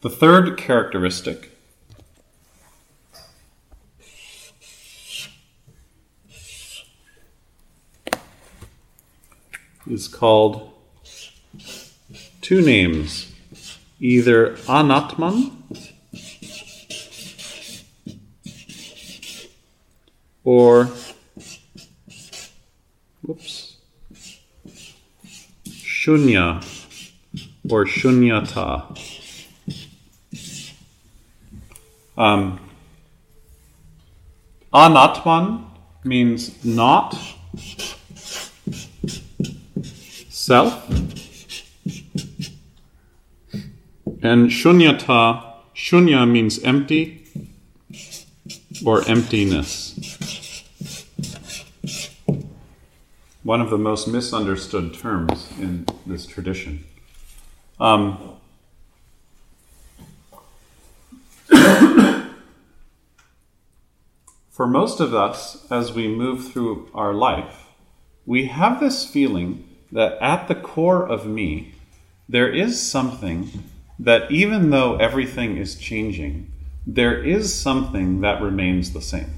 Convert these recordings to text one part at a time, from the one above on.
The third characteristic is called two names either anatman or whoops shunya or shunyata um, anatman means not self. And shunyata, shunya means empty or emptiness. One of the most misunderstood terms in this tradition. Um, for most of us, as we move through our life, we have this feeling that at the core of me, there is something that even though everything is changing, there is something that remains the same.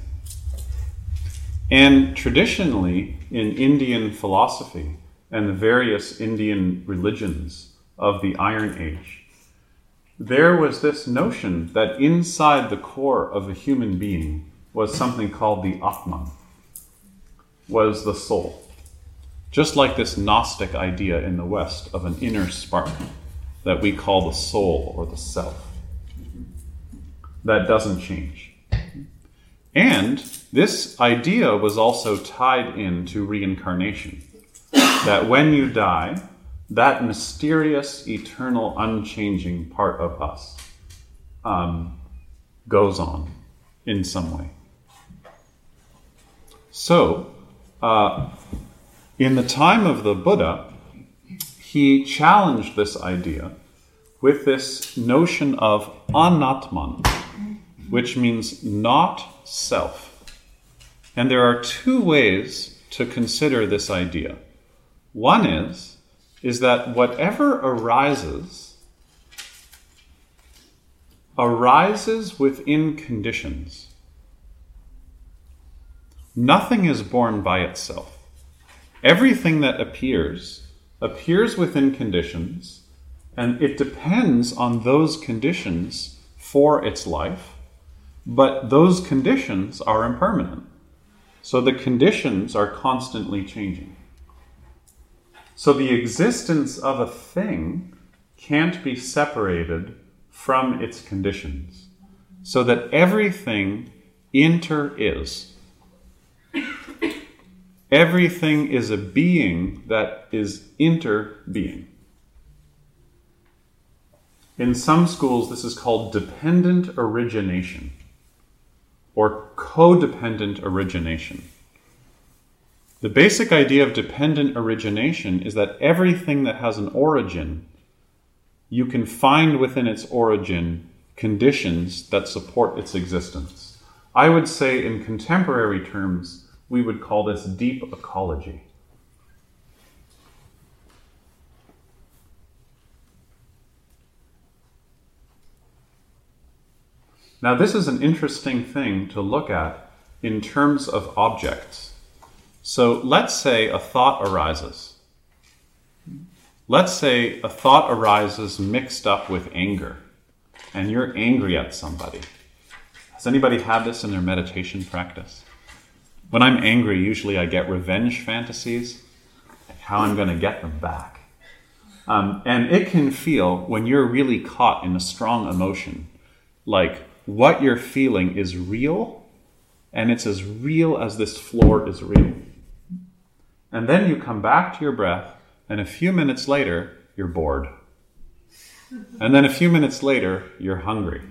And traditionally, in Indian philosophy and the various Indian religions of the Iron Age, there was this notion that inside the core of a human being was something called the Atman, was the soul. Just like this Gnostic idea in the West of an inner spark that we call the soul or the self. That doesn't change. And this idea was also tied into reincarnation. That when you die, that mysterious, eternal, unchanging part of us um, goes on in some way. So, uh, in the time of the Buddha, he challenged this idea with this notion of anatman, which means not self. And there are two ways to consider this idea. One is is that whatever arises arises within conditions. Nothing is born by itself. Everything that appears appears within conditions, and it depends on those conditions for its life, but those conditions are impermanent. So the conditions are constantly changing. So the existence of a thing can't be separated from its conditions, so that everything inter is. Everything is a being that is interbeing. In some schools, this is called dependent origination or codependent origination. The basic idea of dependent origination is that everything that has an origin, you can find within its origin conditions that support its existence. I would say, in contemporary terms, we would call this deep ecology. Now, this is an interesting thing to look at in terms of objects. So let's say a thought arises. Let's say a thought arises mixed up with anger, and you're angry at somebody. Has anybody had this in their meditation practice? When I'm angry, usually I get revenge fantasies, how I'm going to get them back. Um, and it can feel, when you're really caught in a strong emotion, like what you're feeling is real, and it's as real as this floor is real. And then you come back to your breath, and a few minutes later, you're bored. And then a few minutes later, you're hungry.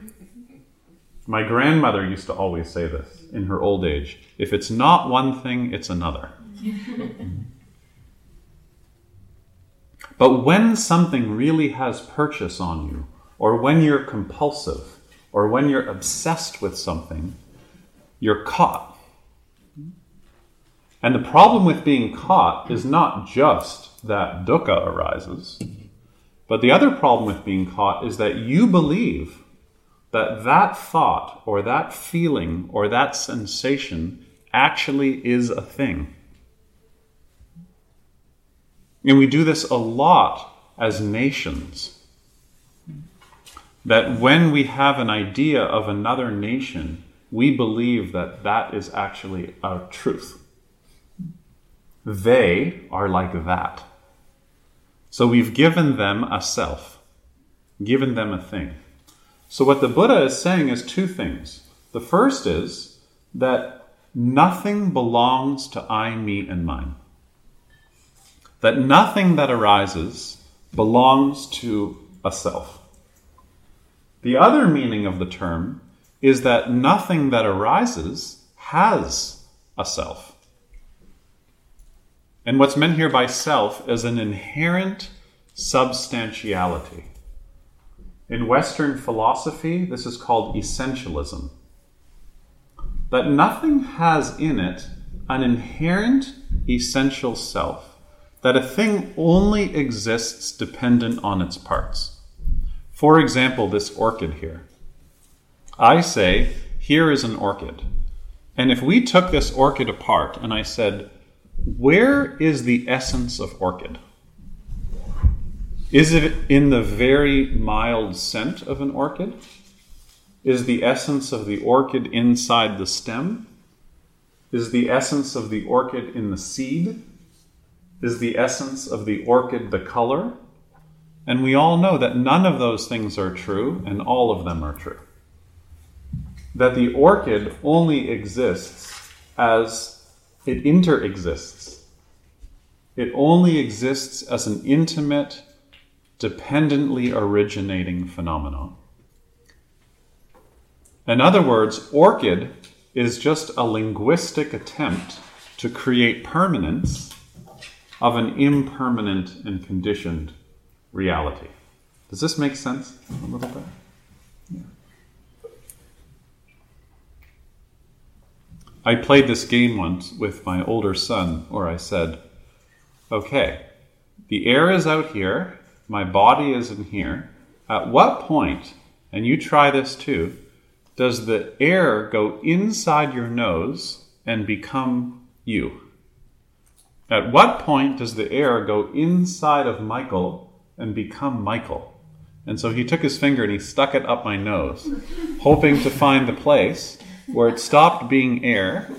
My grandmother used to always say this in her old age if it's not one thing, it's another. but when something really has purchase on you, or when you're compulsive, or when you're obsessed with something, you're caught. And the problem with being caught is not just that dukkha arises, but the other problem with being caught is that you believe that that thought or that feeling or that sensation actually is a thing. And we do this a lot as nations. That when we have an idea of another nation, we believe that that is actually our truth. They are like that. So we've given them a self, given them a thing. So, what the Buddha is saying is two things. The first is that nothing belongs to I, me, and mine. That nothing that arises belongs to a self. The other meaning of the term is that nothing that arises has a self. And what's meant here by self is an inherent substantiality. In Western philosophy, this is called essentialism. That nothing has in it an inherent essential self, that a thing only exists dependent on its parts. For example, this orchid here. I say, here is an orchid. And if we took this orchid apart and I said, where is the essence of orchid? Is it in the very mild scent of an orchid? Is the essence of the orchid inside the stem? Is the essence of the orchid in the seed? Is the essence of the orchid the color? And we all know that none of those things are true, and all of them are true. That the orchid only exists as it interexists. It only exists as an intimate, dependently originating phenomenon. In other words, orchid is just a linguistic attempt to create permanence of an impermanent and conditioned reality. Does this make sense a little bit? Yeah. I played this game once with my older son, where I said, okay, the air is out here, my body is in here. At what point, and you try this too, does the air go inside your nose and become you? At what point does the air go inside of Michael and become Michael? And so he took his finger and he stuck it up my nose, hoping to find the place where it stopped being air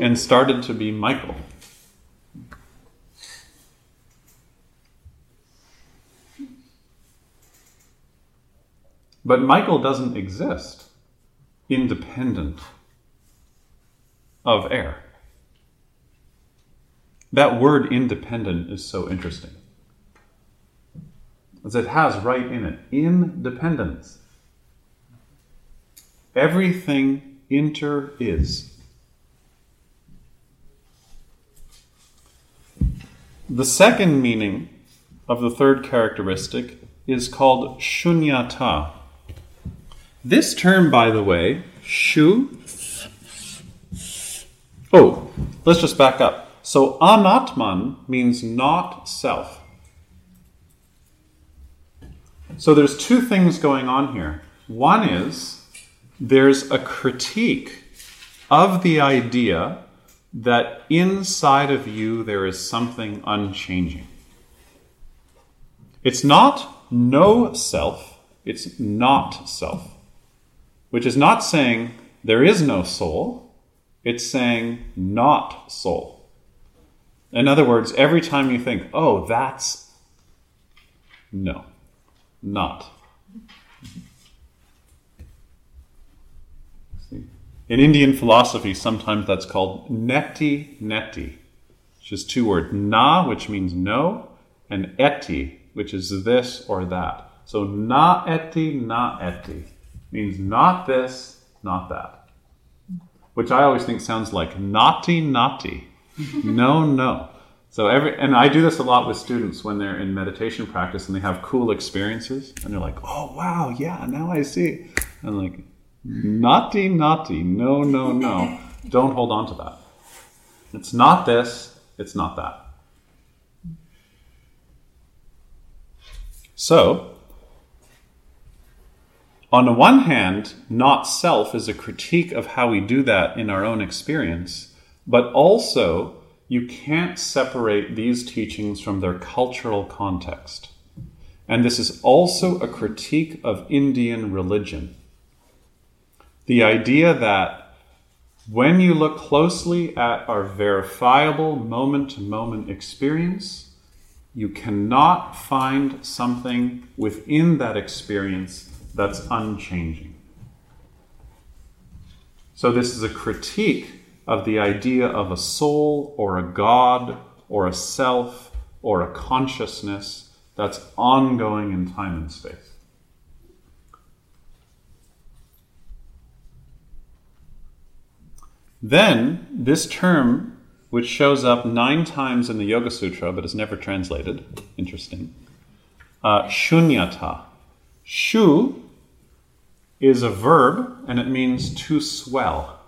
and started to be Michael. But Michael doesn't exist independent of air. That word independent is so interesting. As it has right in it independence. Everything inter is. The second meaning of the third characteristic is called shunyata. This term, by the way, shu. Oh, let's just back up. So, anatman means not self. So, there's two things going on here. One is there's a critique of the idea that inside of you there is something unchanging. It's not no self, it's not self, which is not saying there is no soul, it's saying not soul. In other words, every time you think, oh, that's no, not. In Indian philosophy, sometimes that's called neti neti, which is two words na, which means no, and eti, which is this or that. So na eti, na eti means not this, not that. Which I always think sounds like naughty, naughty. no, no. So every and I do this a lot with students when they're in meditation practice and they have cool experiences and they're like, "Oh wow, yeah, now I see." I'm like, "Naughty, naughty, no, no, no. Don't hold on to that. It's not this. It's not that." So, on the one hand, not self is a critique of how we do that in our own experience, but also you can't separate these teachings from their cultural context. And this is also a critique of Indian religion. The idea that when you look closely at our verifiable moment to moment experience, you cannot find something within that experience that's unchanging. So, this is a critique of the idea of a soul or a God or a self or a consciousness that's ongoing in time and space. Then, this term, which shows up nine times in the Yoga Sutra but is never translated, interesting, uh, shunyata. Shu is a verb and it means to swell.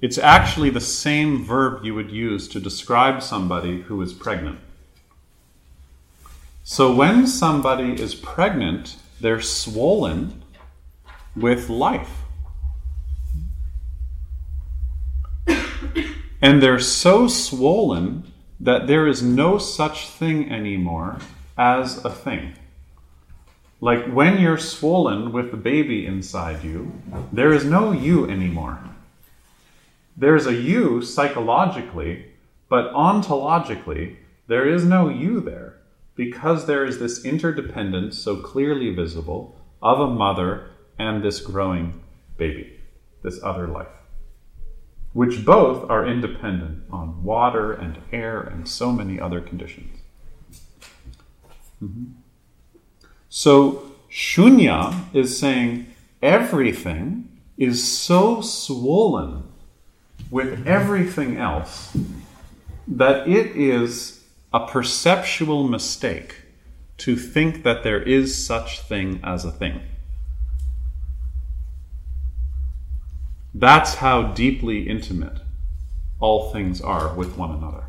It's actually the same verb you would use to describe somebody who is pregnant. So when somebody is pregnant, they're swollen with life. And they're so swollen that there is no such thing anymore as a thing. Like when you're swollen with the baby inside you, there is no you anymore. There's a you psychologically, but ontologically, there is no you there because there is this interdependence so clearly visible of a mother and this growing baby, this other life, which both are independent on water and air and so many other conditions. Mm-hmm. So, shunya is saying everything is so swollen with everything else that it is a perceptual mistake to think that there is such thing as a thing. That's how deeply intimate all things are with one another.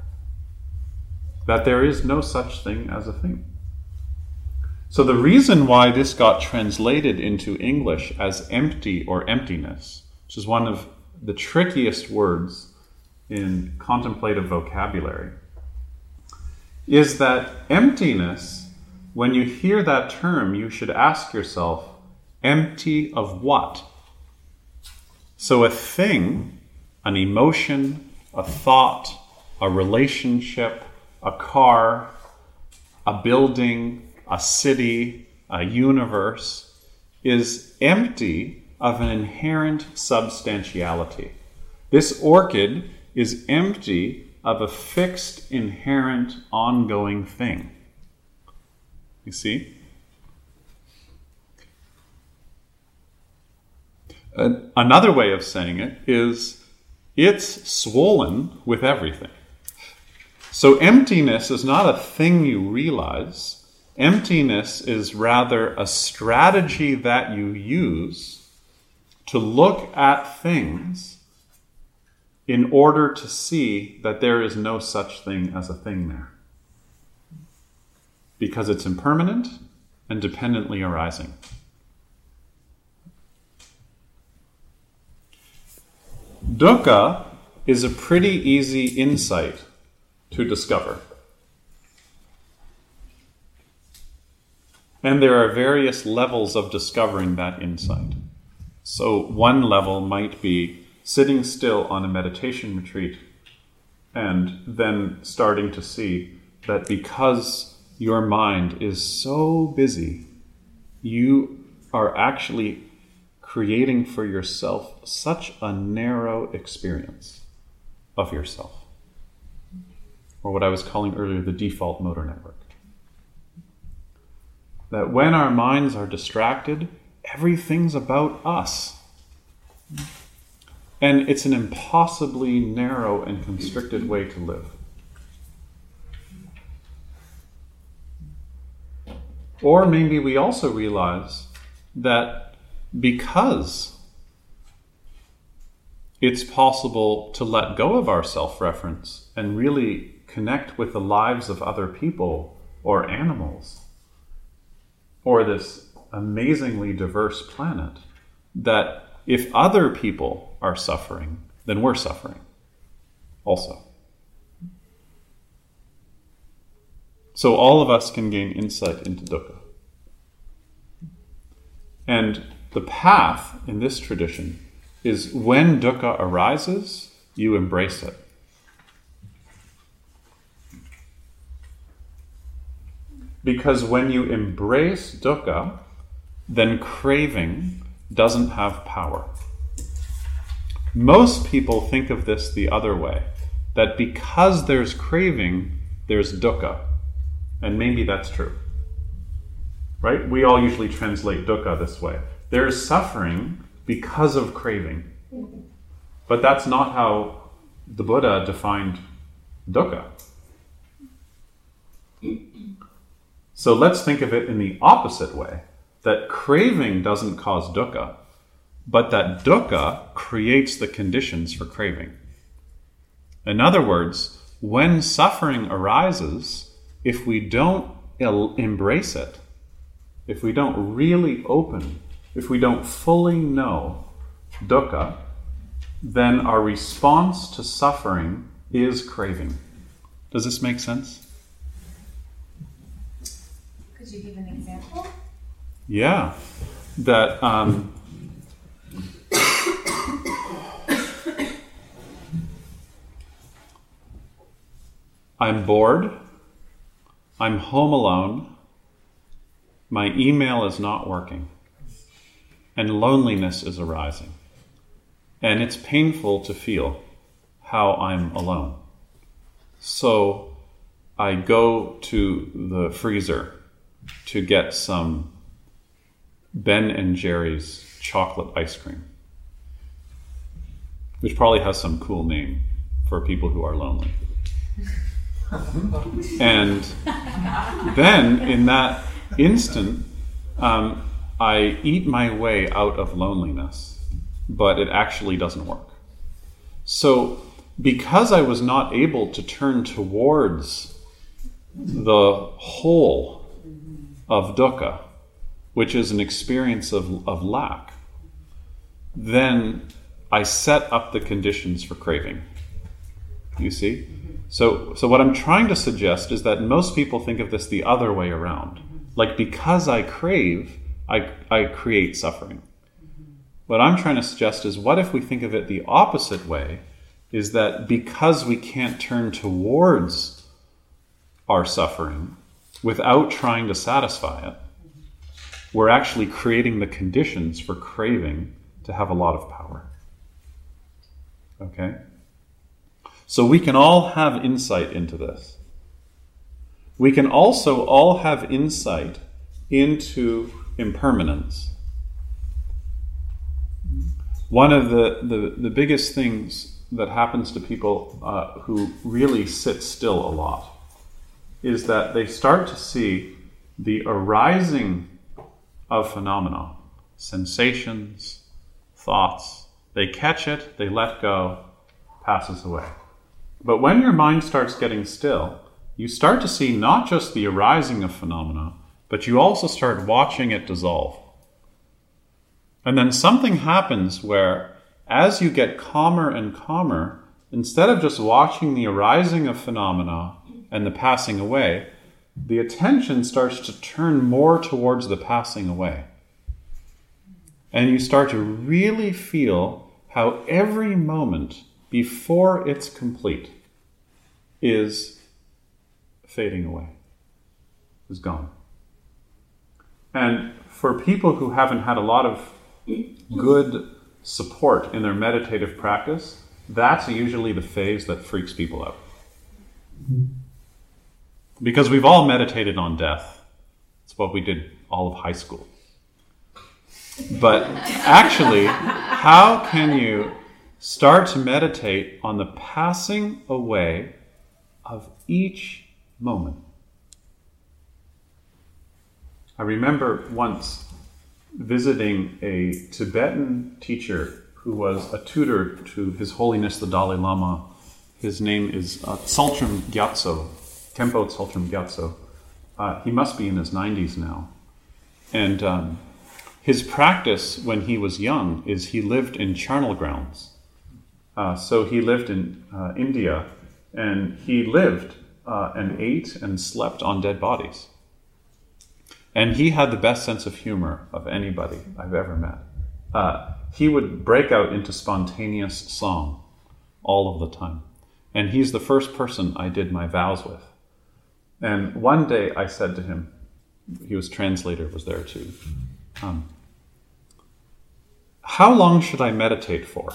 That there is no such thing as a thing. So, the reason why this got translated into English as empty or emptiness, which is one of the trickiest words in contemplative vocabulary is that emptiness, when you hear that term, you should ask yourself, empty of what? So, a thing, an emotion, a thought, a relationship, a car, a building, a city, a universe, is empty of an inherent substantiality. This orchid is empty of a fixed, inherent, ongoing thing. You see? Uh, another way of saying it is it's swollen with everything. So, emptiness is not a thing you realize. Emptiness is rather a strategy that you use to look at things in order to see that there is no such thing as a thing there. Because it's impermanent and dependently arising. Dukkha is a pretty easy insight to discover. And there are various levels of discovering that insight. So, one level might be sitting still on a meditation retreat and then starting to see that because your mind is so busy, you are actually creating for yourself such a narrow experience of yourself. Or what I was calling earlier the default mode network. That when our minds are distracted, everything's about us. And it's an impossibly narrow and constricted way to live. Or maybe we also realize that because it's possible to let go of our self reference and really connect with the lives of other people or animals or this amazingly diverse planet, that if other people are suffering, then we're suffering also. So all of us can gain insight into dukkha. And the path in this tradition is when dukkha arises, you embrace it. Because when you embrace dukkha, then craving doesn't have power. Most people think of this the other way that because there's craving, there's dukkha. And maybe that's true. Right? We all usually translate dukkha this way. There's suffering because of craving. But that's not how the Buddha defined dukkha. So let's think of it in the opposite way that craving doesn't cause dukkha, but that dukkha creates the conditions for craving. In other words, when suffering arises, if we don't embrace it, if we don't really open, if we don't fully know dukkha, then our response to suffering is craving. Does this make sense? Could you give an example? Yeah, that um, I'm bored. I'm home alone. My email is not working. And loneliness is arising. And it's painful to feel how I'm alone. So I go to the freezer to get some Ben and Jerry's chocolate ice cream, which probably has some cool name for people who are lonely. and then in that instant, um, I eat my way out of loneliness, but it actually doesn't work. So, because I was not able to turn towards the whole of dukkha, which is an experience of, of lack, then I set up the conditions for craving. You see? So, so what I'm trying to suggest is that most people think of this the other way around. Like because I crave, I, I create suffering. What I'm trying to suggest is what if we think of it the opposite way? Is that because we can't turn towards our suffering without trying to satisfy it, we're actually creating the conditions for craving to have a lot of power. Okay? So we can all have insight into this. We can also all have insight into impermanence. One of the, the, the biggest things that happens to people uh, who really sit still a lot is that they start to see the arising of phenomena, sensations, thoughts. They catch it, they let go, passes away. But when your mind starts getting still, you start to see not just the arising of phenomena, but you also start watching it dissolve. And then something happens where, as you get calmer and calmer, instead of just watching the arising of phenomena and the passing away, the attention starts to turn more towards the passing away. And you start to really feel how every moment before it's complete is fading away, is gone. And for people who haven't had a lot of good support in their meditative practice, that's usually the phase that freaks people out. Because we've all meditated on death. It's what we did all of high school. But actually, how can you start to meditate on the passing away of each moment? I remember once visiting a Tibetan teacher who was a tutor to His Holiness the Dalai Lama. His name is uh, Gyatso, Khenpo Tsultrim Gyatso. Uh, he must be in his 90s now. And um, his practice when he was young is he lived in charnel grounds. Uh, so he lived in uh, India and he lived uh, and ate and slept on dead bodies. And he had the best sense of humor of anybody I've ever met. Uh, he would break out into spontaneous song all of the time. And he's the first person I did my vows with. And one day I said to him, he was translator, was there too. Um, how long should I meditate for?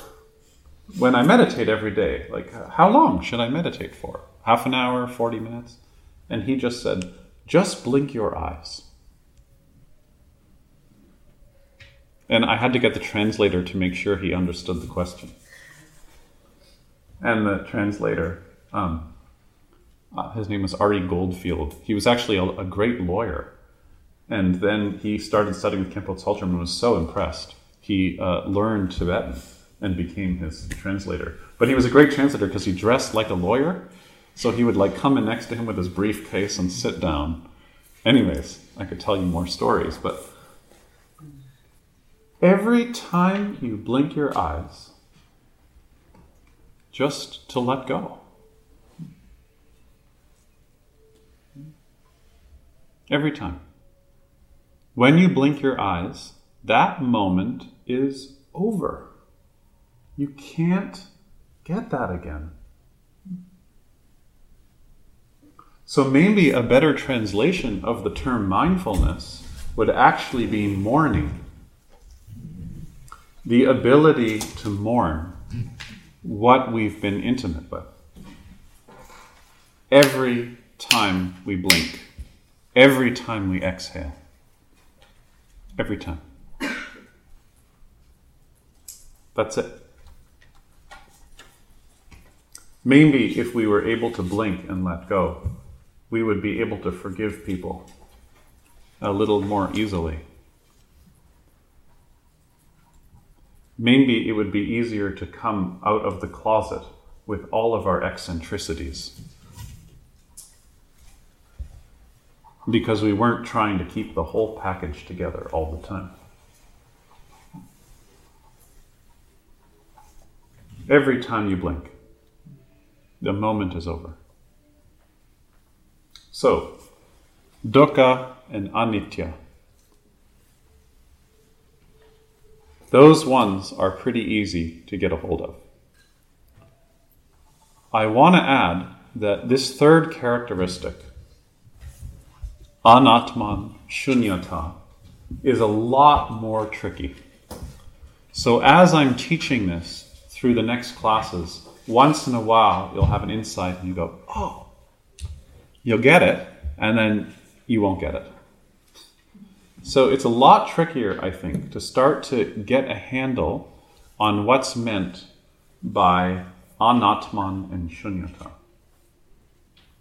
When I meditate every day, like how long should I meditate for? Half an hour, 40 minutes? And he just said, just blink your eyes. And I had to get the translator to make sure he understood the question. And the translator, um, uh, his name was Ari Goldfield. He was actually a, a, great lawyer. And then he started studying with Khenpo Tsultrim and was so impressed. He uh, learned Tibetan and became his translator. But he was a great translator because he dressed like a lawyer. So he would like come in next to him with his briefcase and sit down. Anyways, I could tell you more stories, but Every time you blink your eyes, just to let go. Every time. When you blink your eyes, that moment is over. You can't get that again. So maybe a better translation of the term mindfulness would actually be mourning the ability to mourn what we've been intimate with. Every time we blink, every time we exhale, every time. That's it. Maybe if we were able to blink and let go, we would be able to forgive people a little more easily. maybe it would be easier to come out of the closet with all of our eccentricities. Because we weren't trying to keep the whole package together all the time. Every time you blink, the moment is over. So, dukkha and anitya. Those ones are pretty easy to get a hold of. I want to add that this third characteristic, anatman shunyata, is a lot more tricky. So, as I'm teaching this through the next classes, once in a while you'll have an insight and you go, oh, you'll get it, and then you won't get it. So it's a lot trickier, I think, to start to get a handle on what's meant by anatman and shunyata.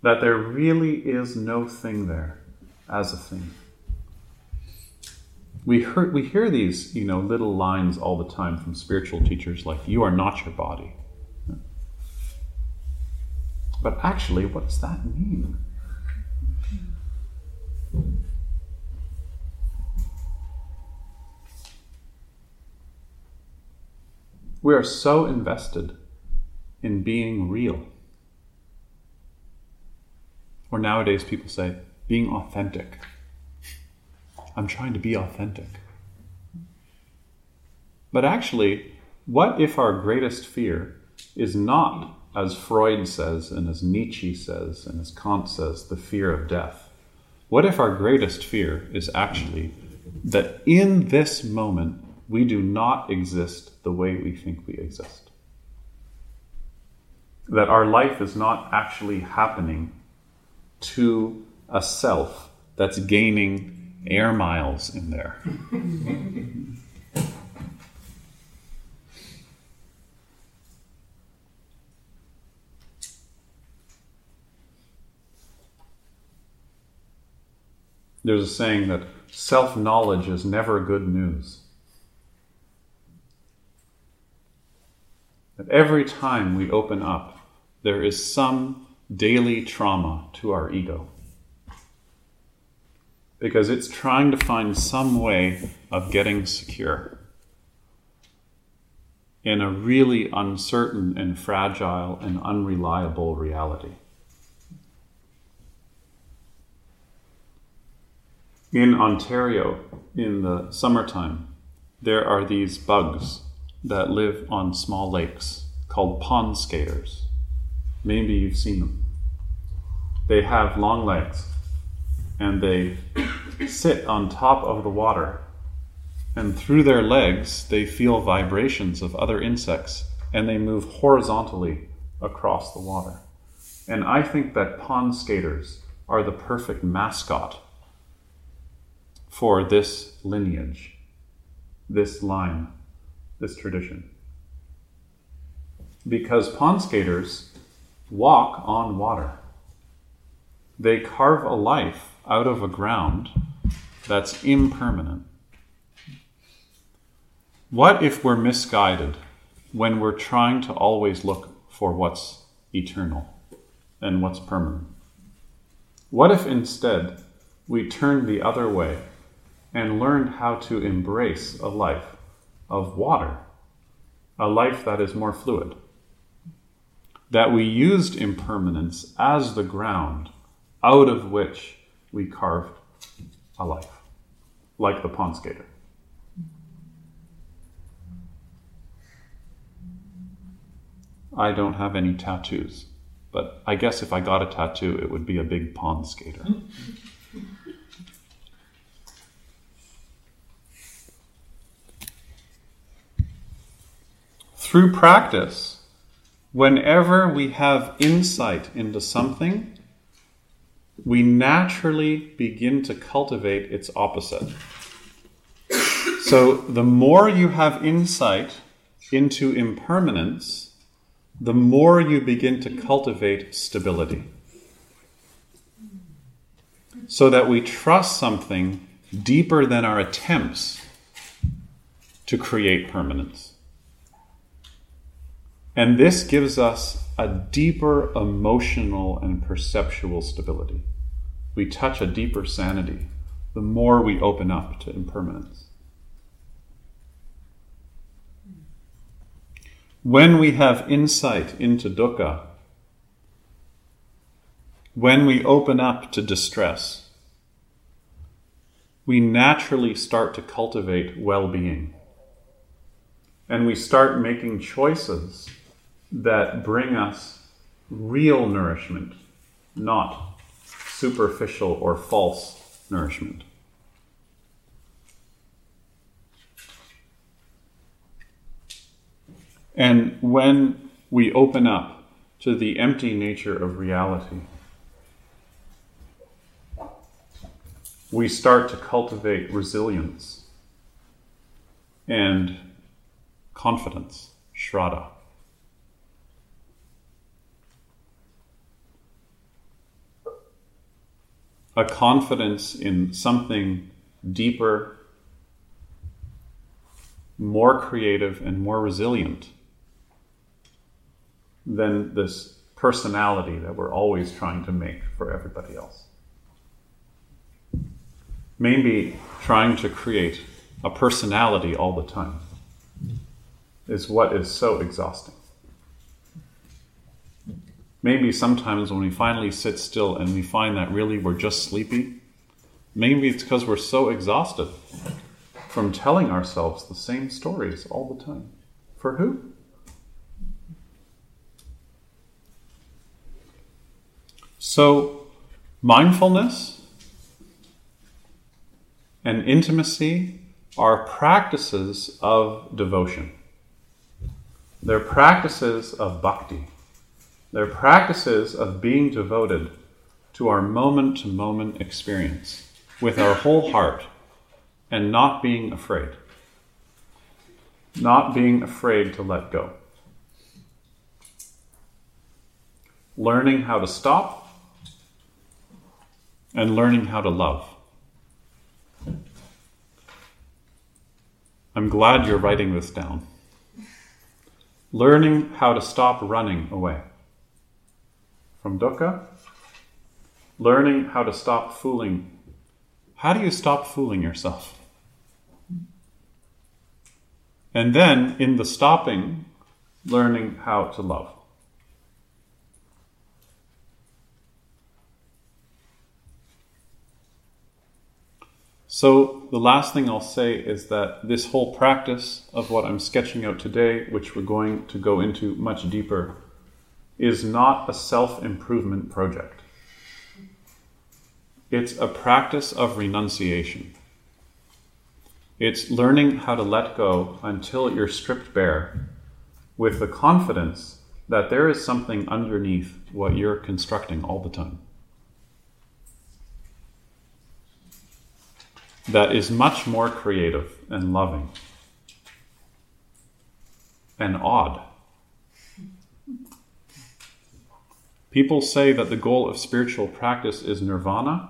That there really is no thing there as a thing. We, hear, we hear these, you know, little lines all the time from spiritual teachers like, you are not your body. But actually, what does that mean? We are so invested in being real. Or nowadays people say, being authentic. I'm trying to be authentic. But actually, what if our greatest fear is not, as Freud says, and as Nietzsche says, and as Kant says, the fear of death? What if our greatest fear is actually that in this moment we do not exist the way we think we exist? That our life is not actually happening to a self that's gaining air miles in there. There's a saying that self knowledge is never good news. That every time we open up, there is some daily trauma to our ego. Because it's trying to find some way of getting secure in a really uncertain and fragile and unreliable reality. In Ontario, in the summertime, there are these bugs that live on small lakes called pond skaters. Maybe you've seen them. They have long legs and they sit on top of the water. And through their legs, they feel vibrations of other insects and they move horizontally across the water. And I think that pond skaters are the perfect mascot for this lineage, this line, this tradition. Because pond skaters walk on water. They carve a life out of a ground that's impermanent. What if we're misguided when we're trying to always look for what's eternal and what's permanent? What if instead we turned the other way and learned how to embrace a life of water, a life that is more fluid? That we used impermanence as the ground out of which we carved a life, like the pond skater. I don't have any tattoos, but I guess if I got a tattoo, it would be a big pond skater. Through practice, whenever we have insight into something, we naturally begin to cultivate its opposite. So, the more you have insight into impermanence, the more you begin to cultivate stability. So that we trust something deeper than our attempts to create permanence. And this gives us a deeper emotional and perceptual stability. We touch a deeper sanity the more we open up to impermanence. When we have insight into dukkha, when we open up to distress, we naturally start to cultivate well being. And we start making choices that bring us real nourishment, not superficial or false nourishment. And when we open up to the empty nature of reality, we start to cultivate resilience and confidence, shraddha. A confidence in something deeper, more creative, and more resilient than this personality that we're always trying to make for everybody else. Maybe trying to create a personality all the time is what is so exhausting. Maybe sometimes when we finally sit still and we find that really we're just sleepy, maybe it's because we're so exhausted from telling ourselves the same stories all the time. For who? So, mindfulness and intimacy are practices of devotion. They're practices of bhakti. They're practices of being devoted to our moment to moment experience with our whole heart and not being afraid. Not being afraid to let go. Learning how to stop and learning how to love. I'm glad you're writing this down. Learning how to stop running away from dukkha. Learning how to stop fooling. How do you stop fooling yourself? And then, in the stopping, learning how to love. So, the last thing I'll say is that this whole practice of what I'm sketching out today, which we're going to go into much deeper, is not a self improvement project. It's a practice of renunciation. It's learning how to let go until you're stripped bare with the confidence that there is something underneath what you're constructing all the time. that is much more creative and loving and odd. People say that the goal of spiritual practice is nirvana.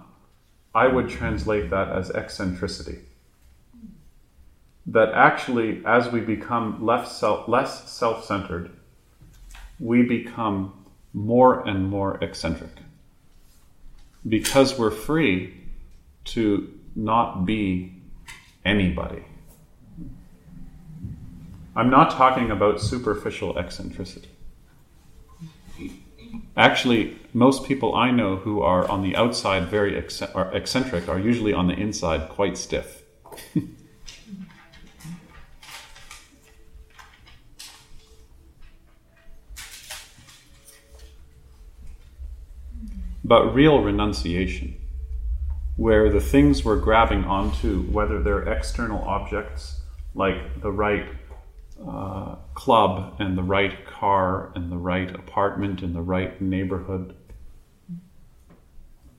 I would translate that as eccentricity. That actually, as we become less self centered, we become more and more eccentric. Because we're free to not be anybody. I'm not talking about superficial eccentricity. Actually, most people I know who are on the outside very eccentric are usually on the inside quite stiff. but real renunciation where the things we're grabbing onto, whether they're external objects like the right uh, club and the right car and the right apartment in the right neighborhood,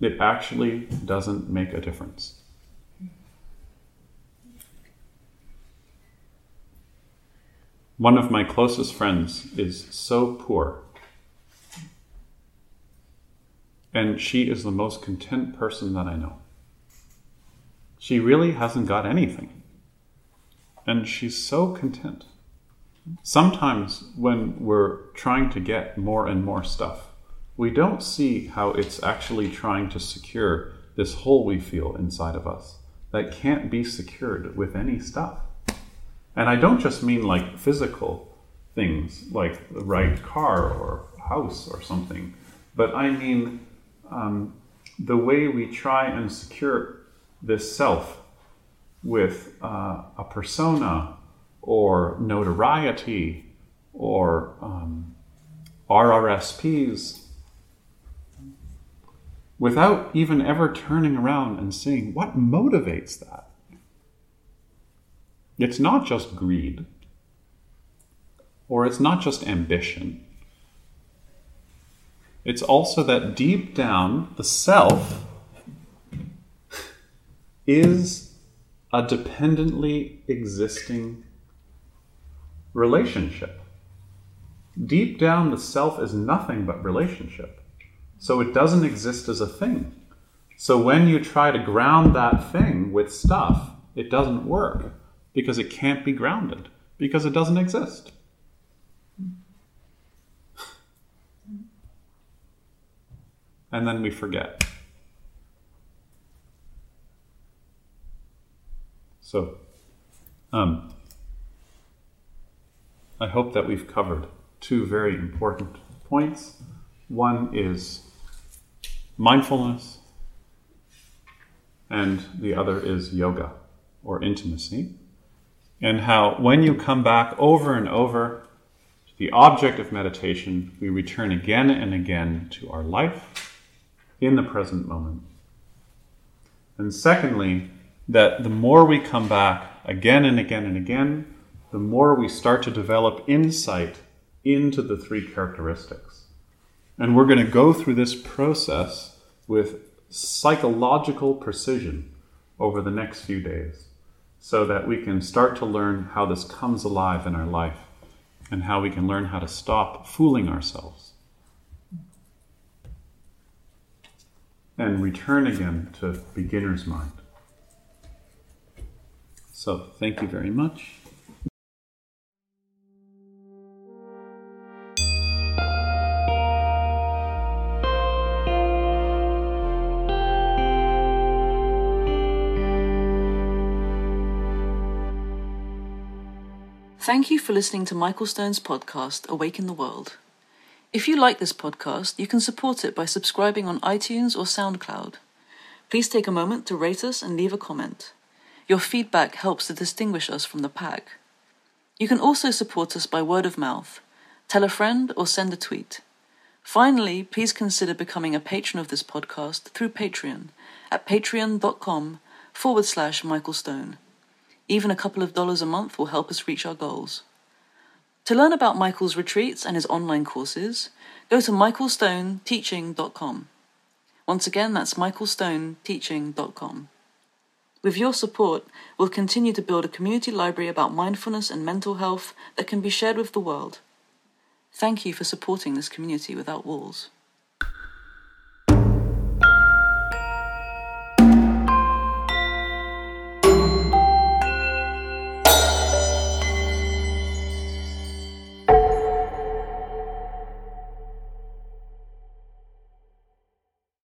it actually doesn't make a difference. One of my closest friends is so poor and she is the most content person that I know. She really hasn't got anything. And she's so content. Sometimes when we're trying to get more and more stuff, we don't see how it's actually trying to secure this hole we feel inside of us that can't be secured with any stuff. And I don't just mean like physical things like the right car or house or something, but I mean um, the way we try and secure this self with uh, a persona or notoriety or um, RRSPs without even ever turning around and seeing what motivates that. It's not just greed, or it's not just ambition. It's also that deep down, the self is a dependently existing relationship. Deep down, the self is nothing but relationship. So it doesn't exist as a thing. So when you try to ground that thing with stuff, it doesn't work because it can't be grounded, because it doesn't exist. And then we forget. So, um, I hope that we've covered two very important points One is mindfulness, and the other is yoga or intimacy. And how, when you come back over and over to the object of meditation, we return again and again to our life in the present moment. And secondly, that the more we come back again and again and again, the more we start to develop insight into the three characteristics. And we're going to go through this process with psychological precision over the next few days so that we can start to learn how this comes alive in our life and how we can learn how to stop fooling ourselves and return again to beginner's mind. So, thank you very much. Thank you for listening to Michael Stone's podcast, Awake in the World. If you like this podcast, you can support it by subscribing on iTunes or SoundCloud. Please take a moment to rate us and leave a comment. Your feedback helps to distinguish us from the pack. You can also support us by word of mouth. Tell a friend or send a tweet. Finally, please consider becoming a patron of this podcast through Patreon at patreon.com forward slash Michael Stone. Even a couple of dollars a month will help us reach our goals. To learn about Michael's retreats and his online courses, go to michaelstoneteaching.com. Once again, that's michaelstoneteaching.com. With your support, we'll continue to build a community library about mindfulness and mental health that can be shared with the world. Thank you for supporting this community without walls.